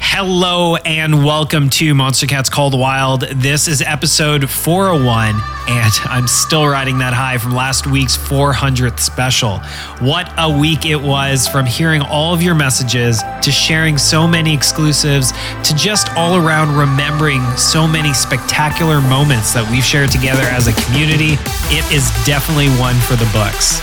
Hello and welcome to Monstercat's Call the Wild. This is episode 401, and I'm still riding that high from last week's 400th special. What a week it was from hearing all of your messages to sharing so many exclusives to just all around remembering so many spectacular moments that we've shared together as a community. It is definitely one for the books.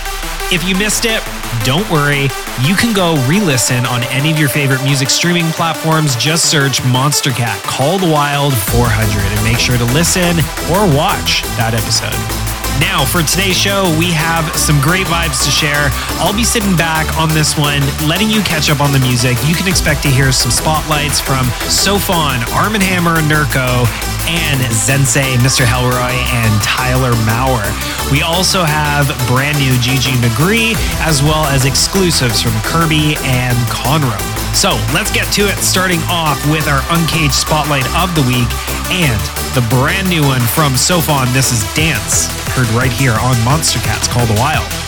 If you missed it, don't worry. You can go re listen on any of your favorite music streaming platforms. Just search Monstercat Call the Wild 400 and make sure to listen or watch that episode. Now, for today's show, we have some great vibes to share. I'll be sitting back on this one, letting you catch up on the music. You can expect to hear some spotlights from Sofon, Arm & Hammer, Nurko, and Zensei, Mr. Helroy, and Tyler Maurer. We also have brand new GG Magree, as well as exclusives from Kirby and Conro. So let's get to it, starting off with our Uncaged Spotlight of the Week and the brand new one from Sofon. This is Dance, heard right here on Monstercat's Call the Wild.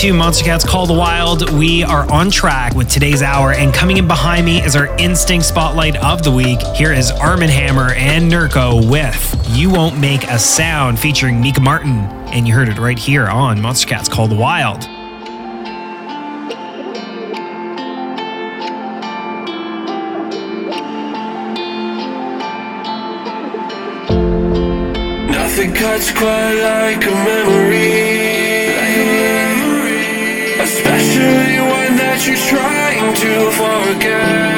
to Monstercat's Call the Wild. We are on track with today's hour, and coming in behind me is our instinct spotlight of the week. Here is Arm & Hammer and Nurko with You Won't Make a Sound featuring Mika Martin. And you heard it right here on Monstercat's Call the Wild. Nothing cuts quite like a memory actually one that you're trying to forget?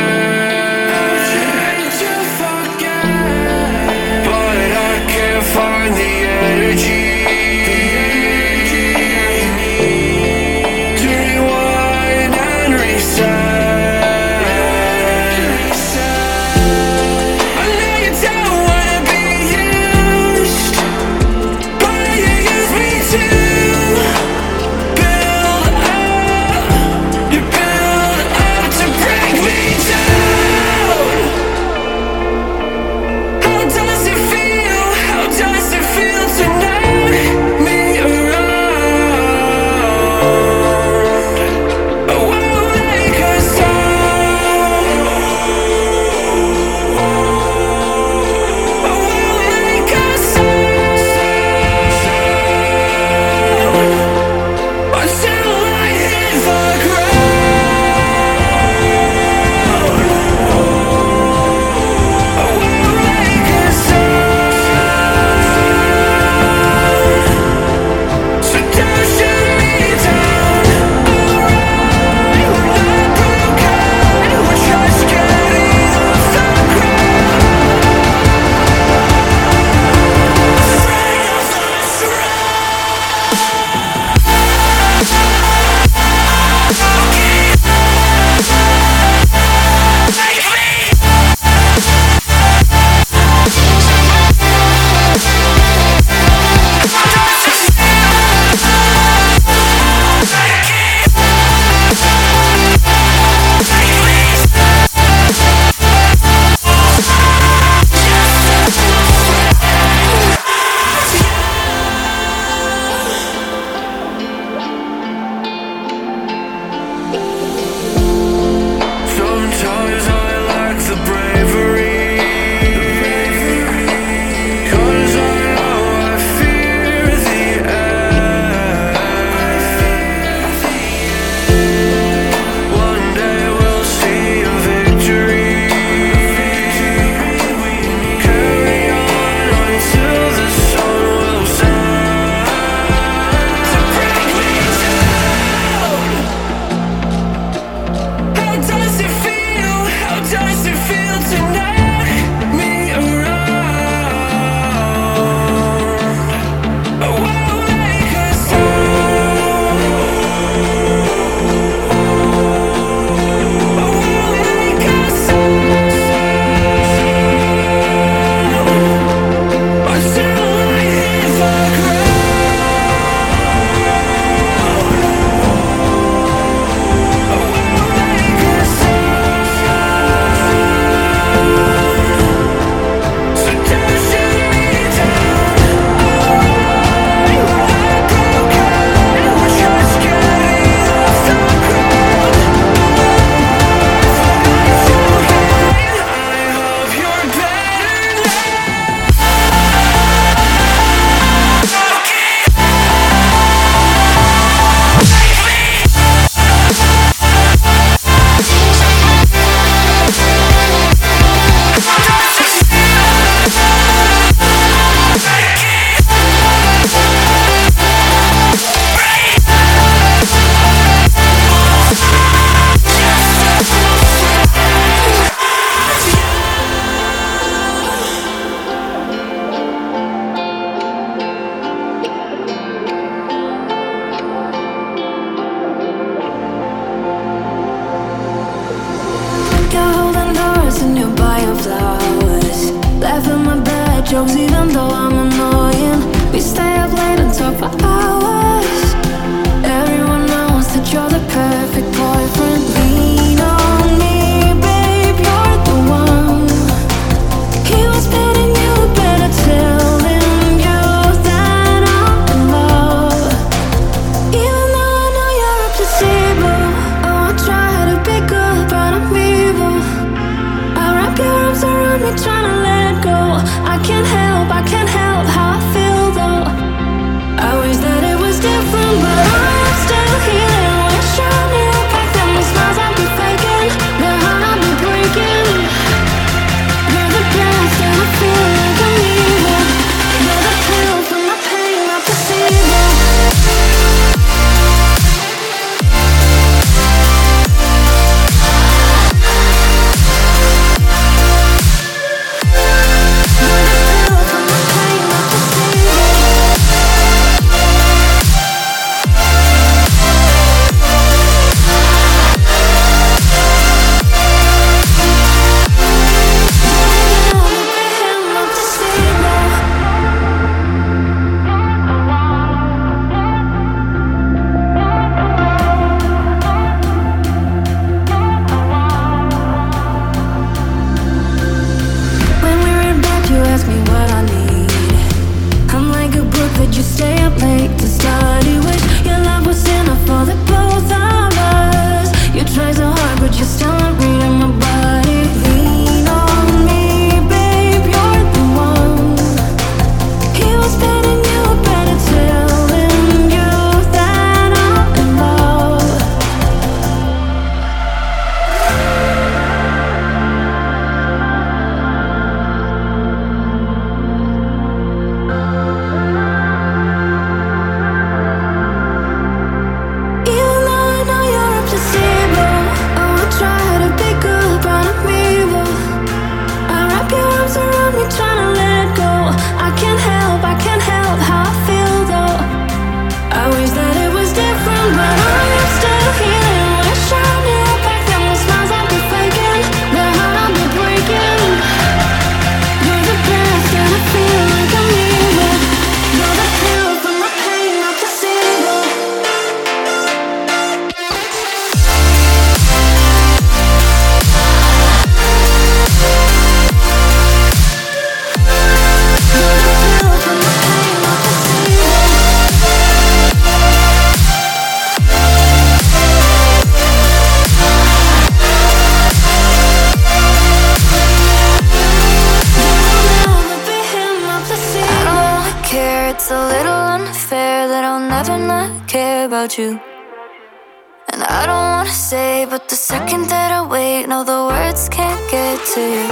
right. No, the words can't get to you.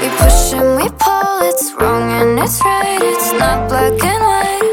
We push and we pull, it's wrong and it's right. It's not black and white.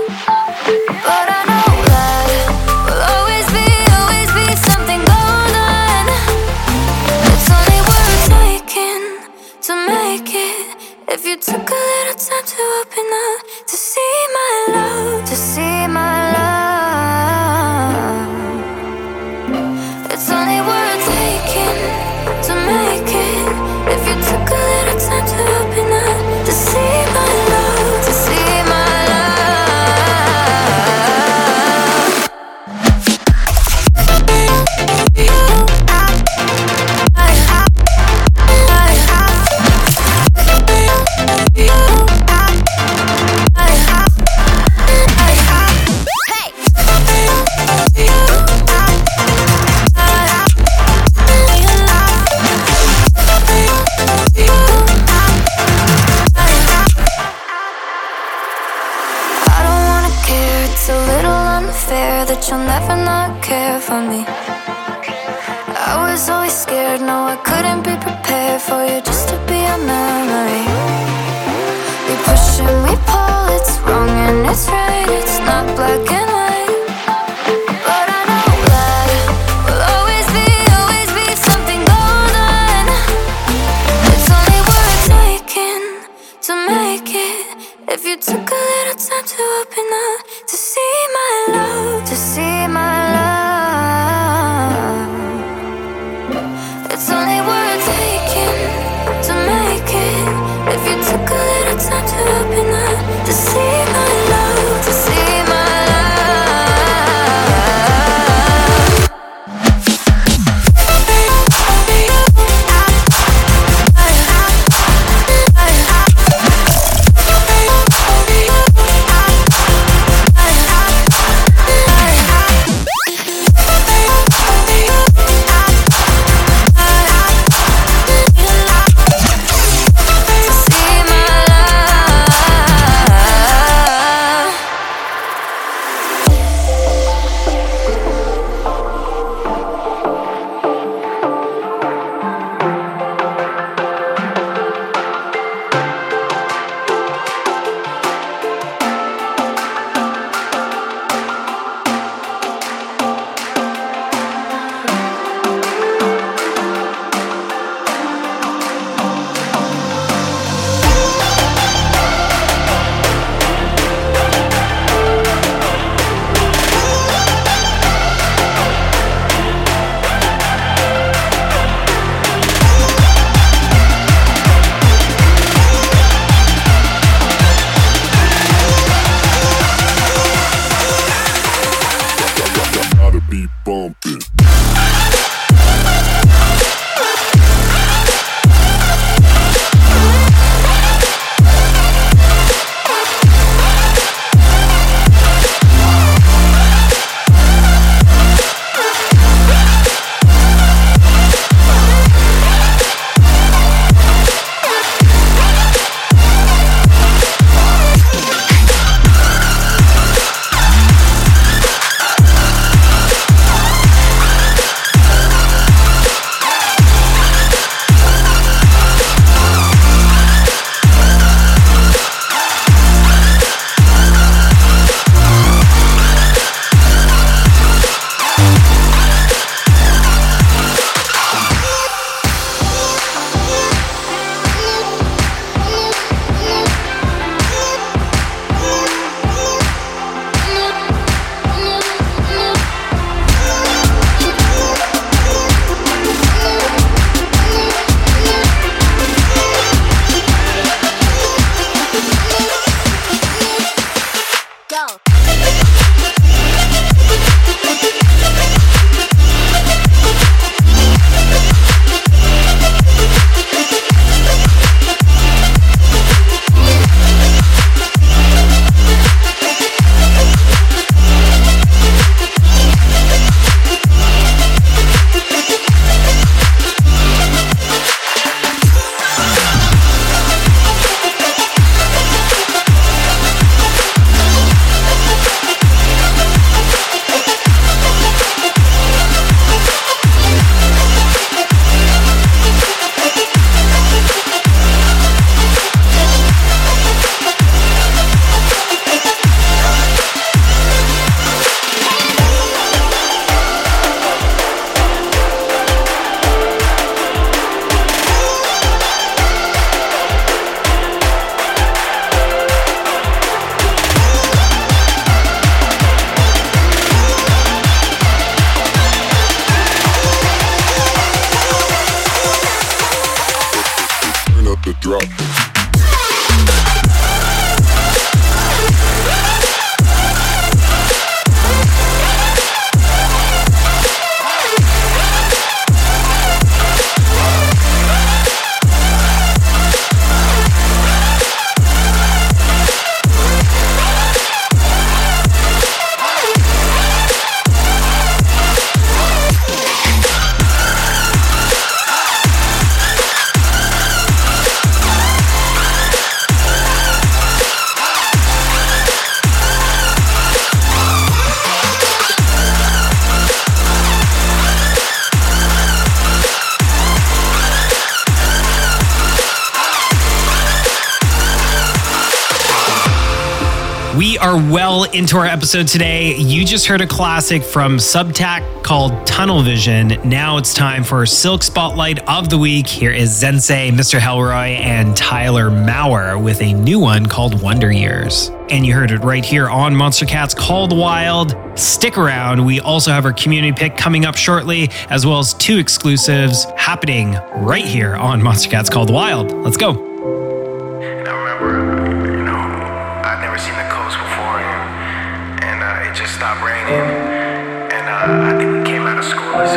Well into our episode today. You just heard a classic from Subtact called Tunnel Vision. Now it's time for Silk Spotlight of the Week. Here is Zensei, Mr. Hellroy, and Tyler Maurer with a new one called Wonder Years. And you heard it right here on Monstercat's Called Wild. Stick around. We also have our community pick coming up shortly, as well as two exclusives happening right here on Monstercat's Called Wild. Let's go.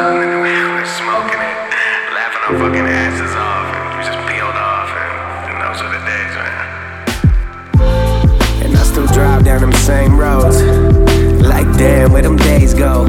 Smoking it, laughing our fucking asses off, and we just peeled off, and, and those were the days, man. And I still drive down them same roads. Like, damn, where them days go?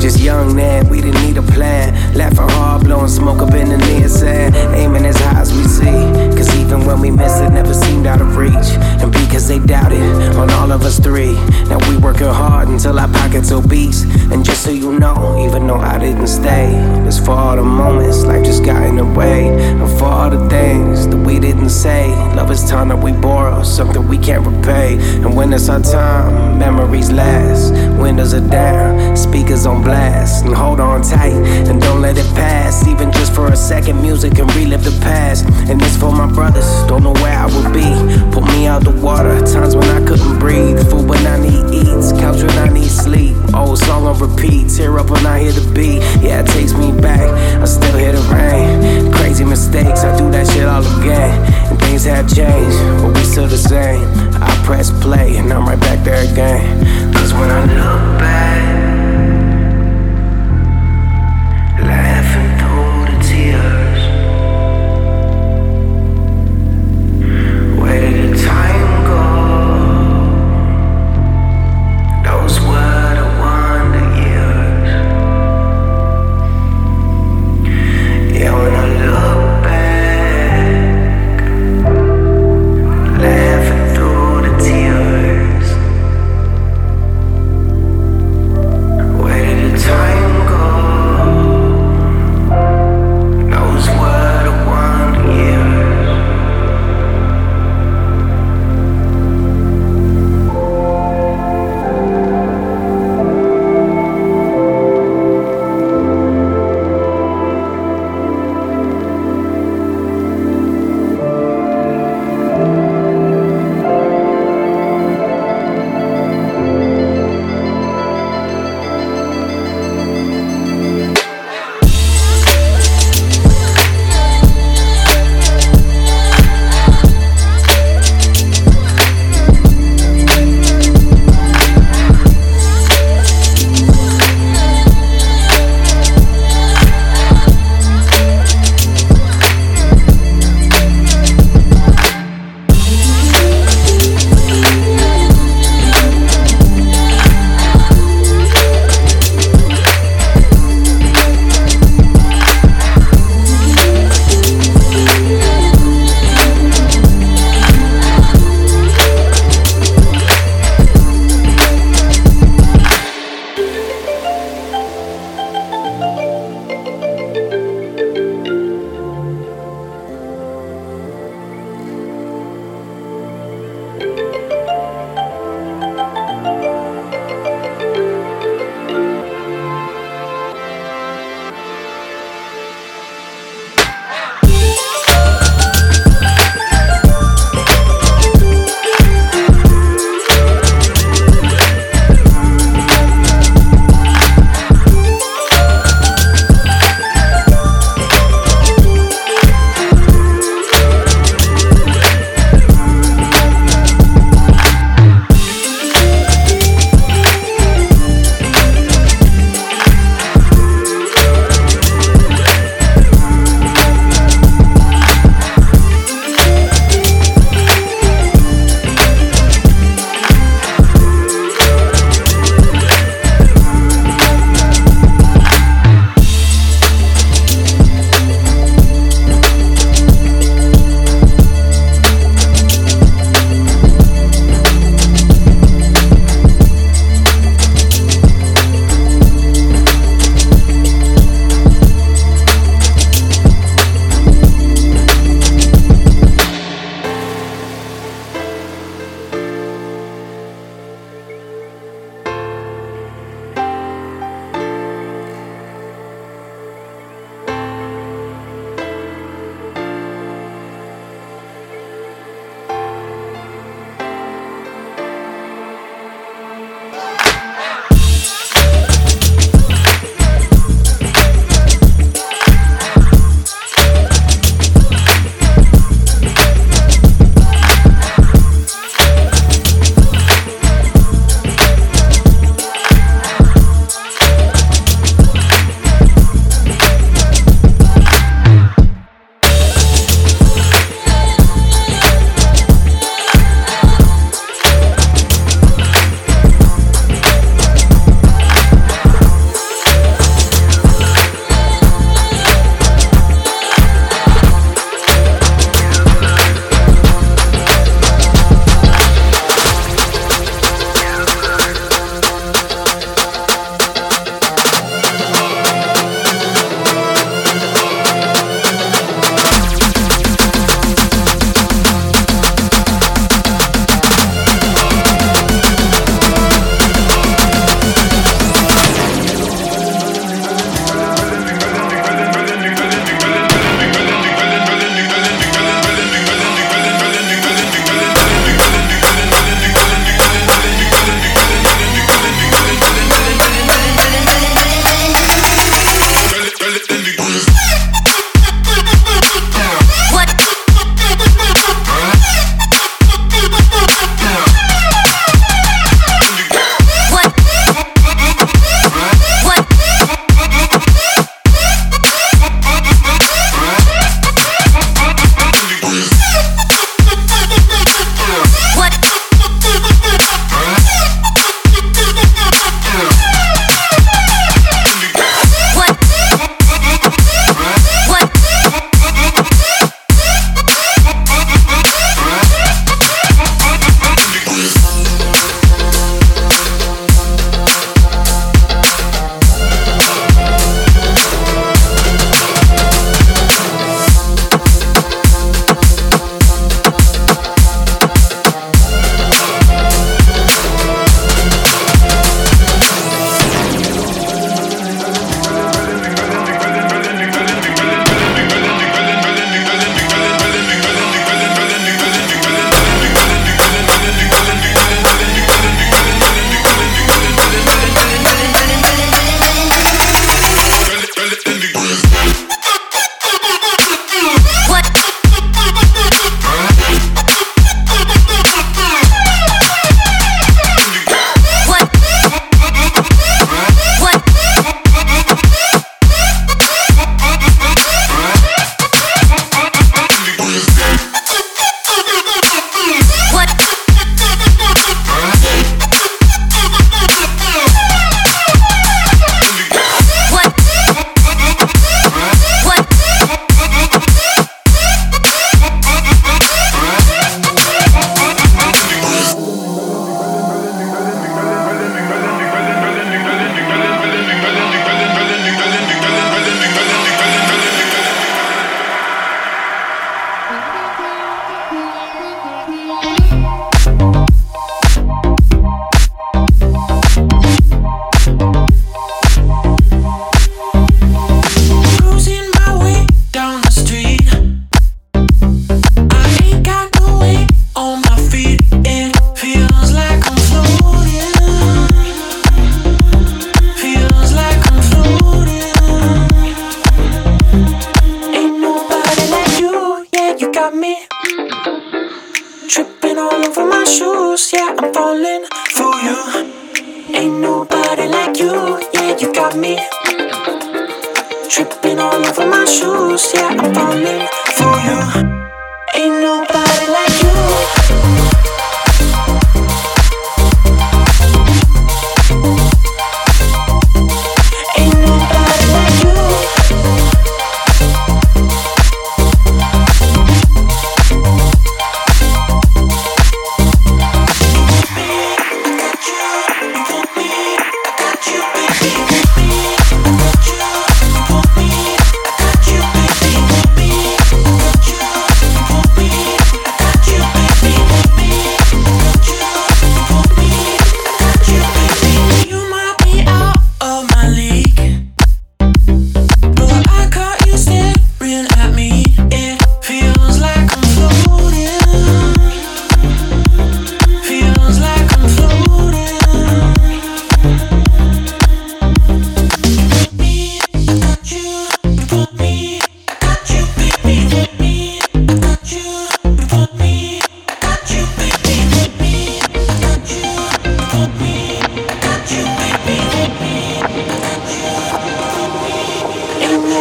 Just young then, we didn't need a plan. Laughing hard, blowing smoke up in the near sand. Aiming as high as we see. Even when we miss it, never seemed out of reach. And because they doubted on all of us three. Now we working hard until our pockets obese. And just so you know, even though I didn't stay, it's for all the moments life just got in the way. And for all the say. Love is time that we borrow, something we can't repay. And when it's our time, memories last. Windows are down, speakers on blast. And hold on tight, and don't let it pass. Even just for a second, music can relive the past. And it's for my brothers, don't know where I would be. Put me out the water, times when I couldn't breathe. Food when I need eats, couch when I need sleep. Old song on repeat, tear up when I hear the beat. Yeah, it takes me back, I still hear the rain. Crazy mistakes, I do that shit all again. And things have changed, but we still the same. I press play, and I'm right back there again. Cause when I look back,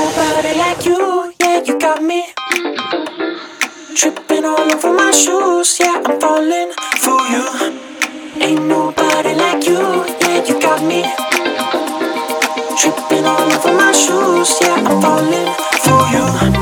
nobody like you, yeah, you got me. Tripping all over my shoes, yeah, I'm falling for you. Ain't nobody like you, yeah, you got me. Tripping all over my shoes, yeah, I'm falling for you.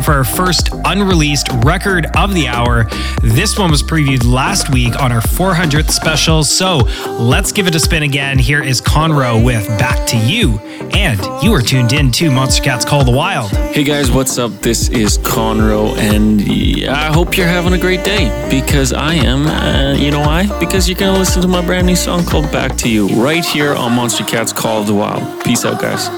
Time for our first unreleased record of the hour. This one was previewed last week on our 400th special, so let's give it a spin again. Here is Conro with Back to You. And you are tuned in to Monstercat's Call the Wild. Hey guys, what's up? This is Conro, and I hope you're having a great day because I am. Uh, you know why? Because you're gonna listen to my brand new song called "Back to You" right here on Monstercat's Call the Wild. Peace out, guys.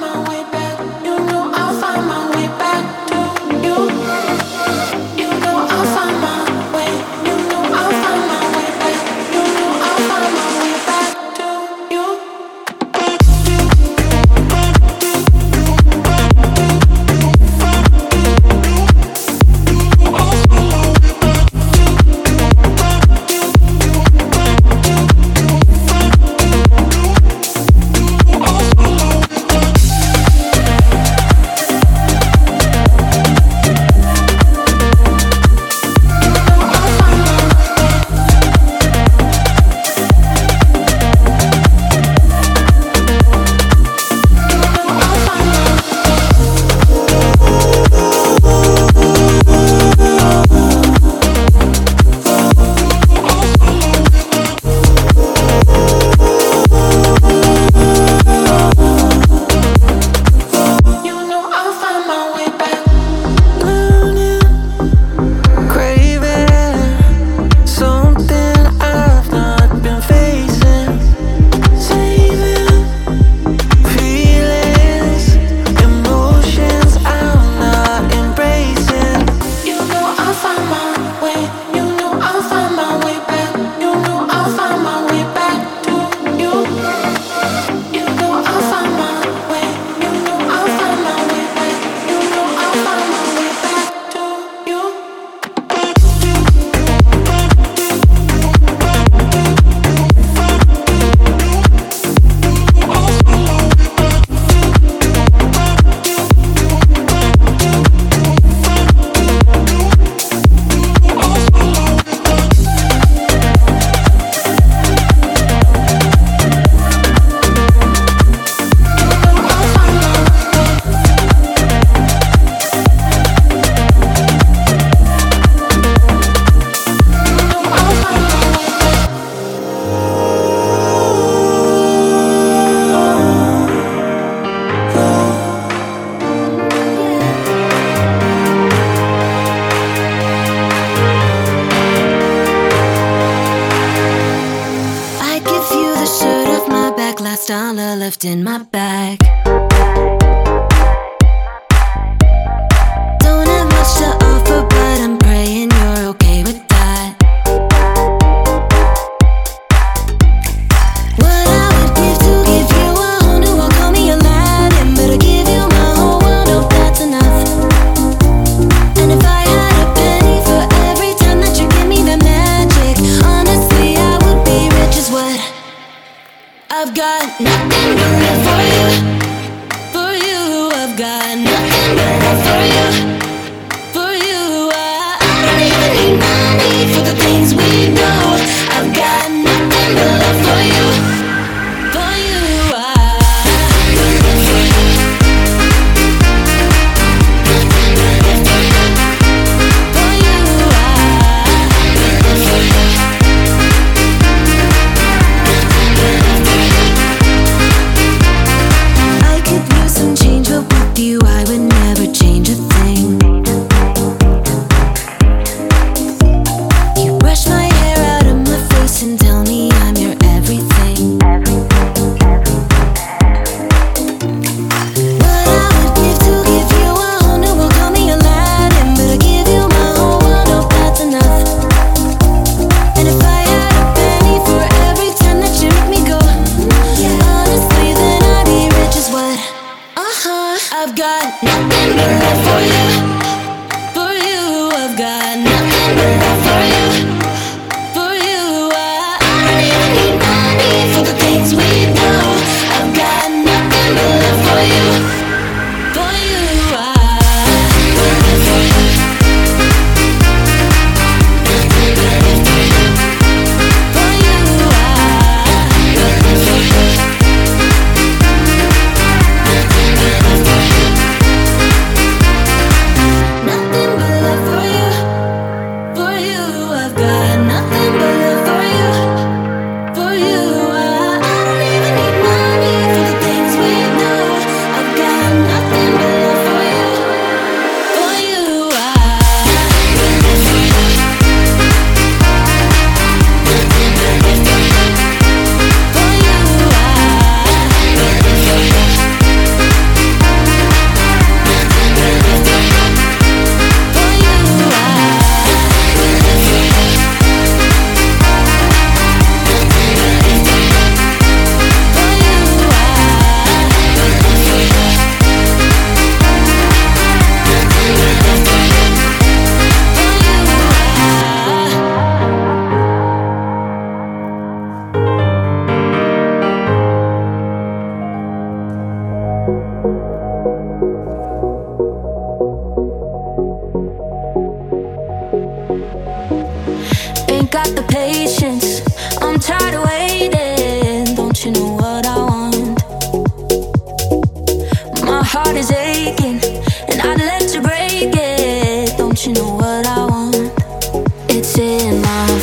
I've got in my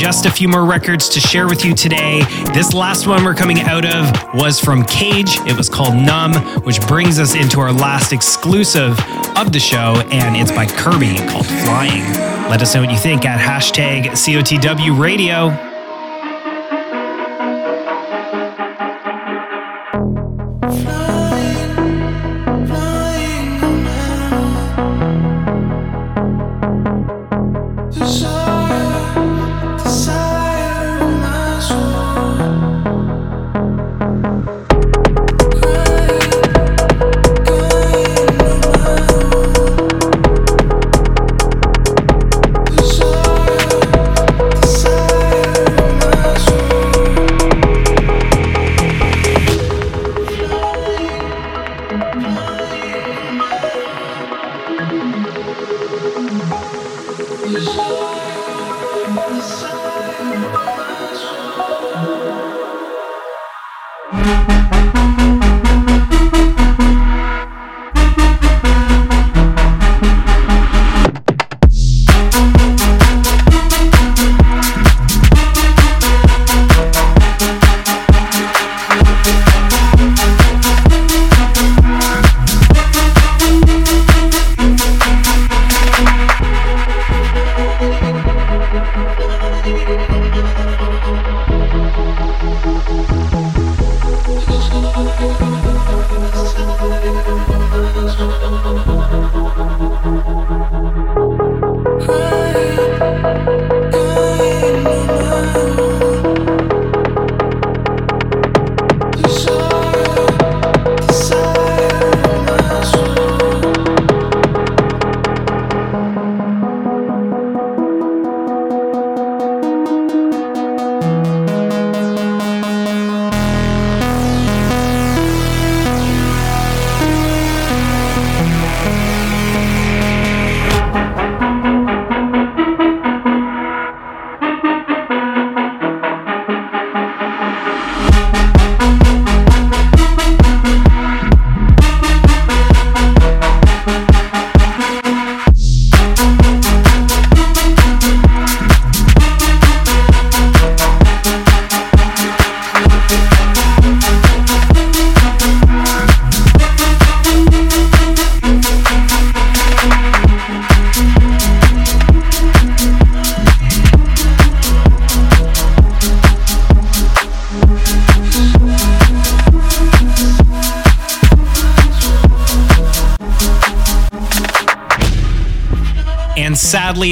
just a few more records to share with you today. This last one we're coming out of was from Cage. It was called Numb, which brings us into our last exclusive of the show, and it's by Kirby called Flying. Let us know what you think at hashtag COTW Radio.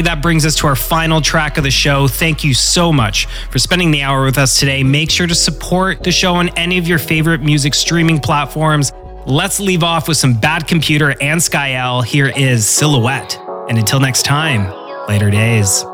That brings us to our final track of the show. Thank you so much for spending the hour with us today. Make sure to support the show on any of your favorite music streaming platforms. Let's leave off with some Bad Computer and Skyel. Here is Silhouette. And until next time, later days.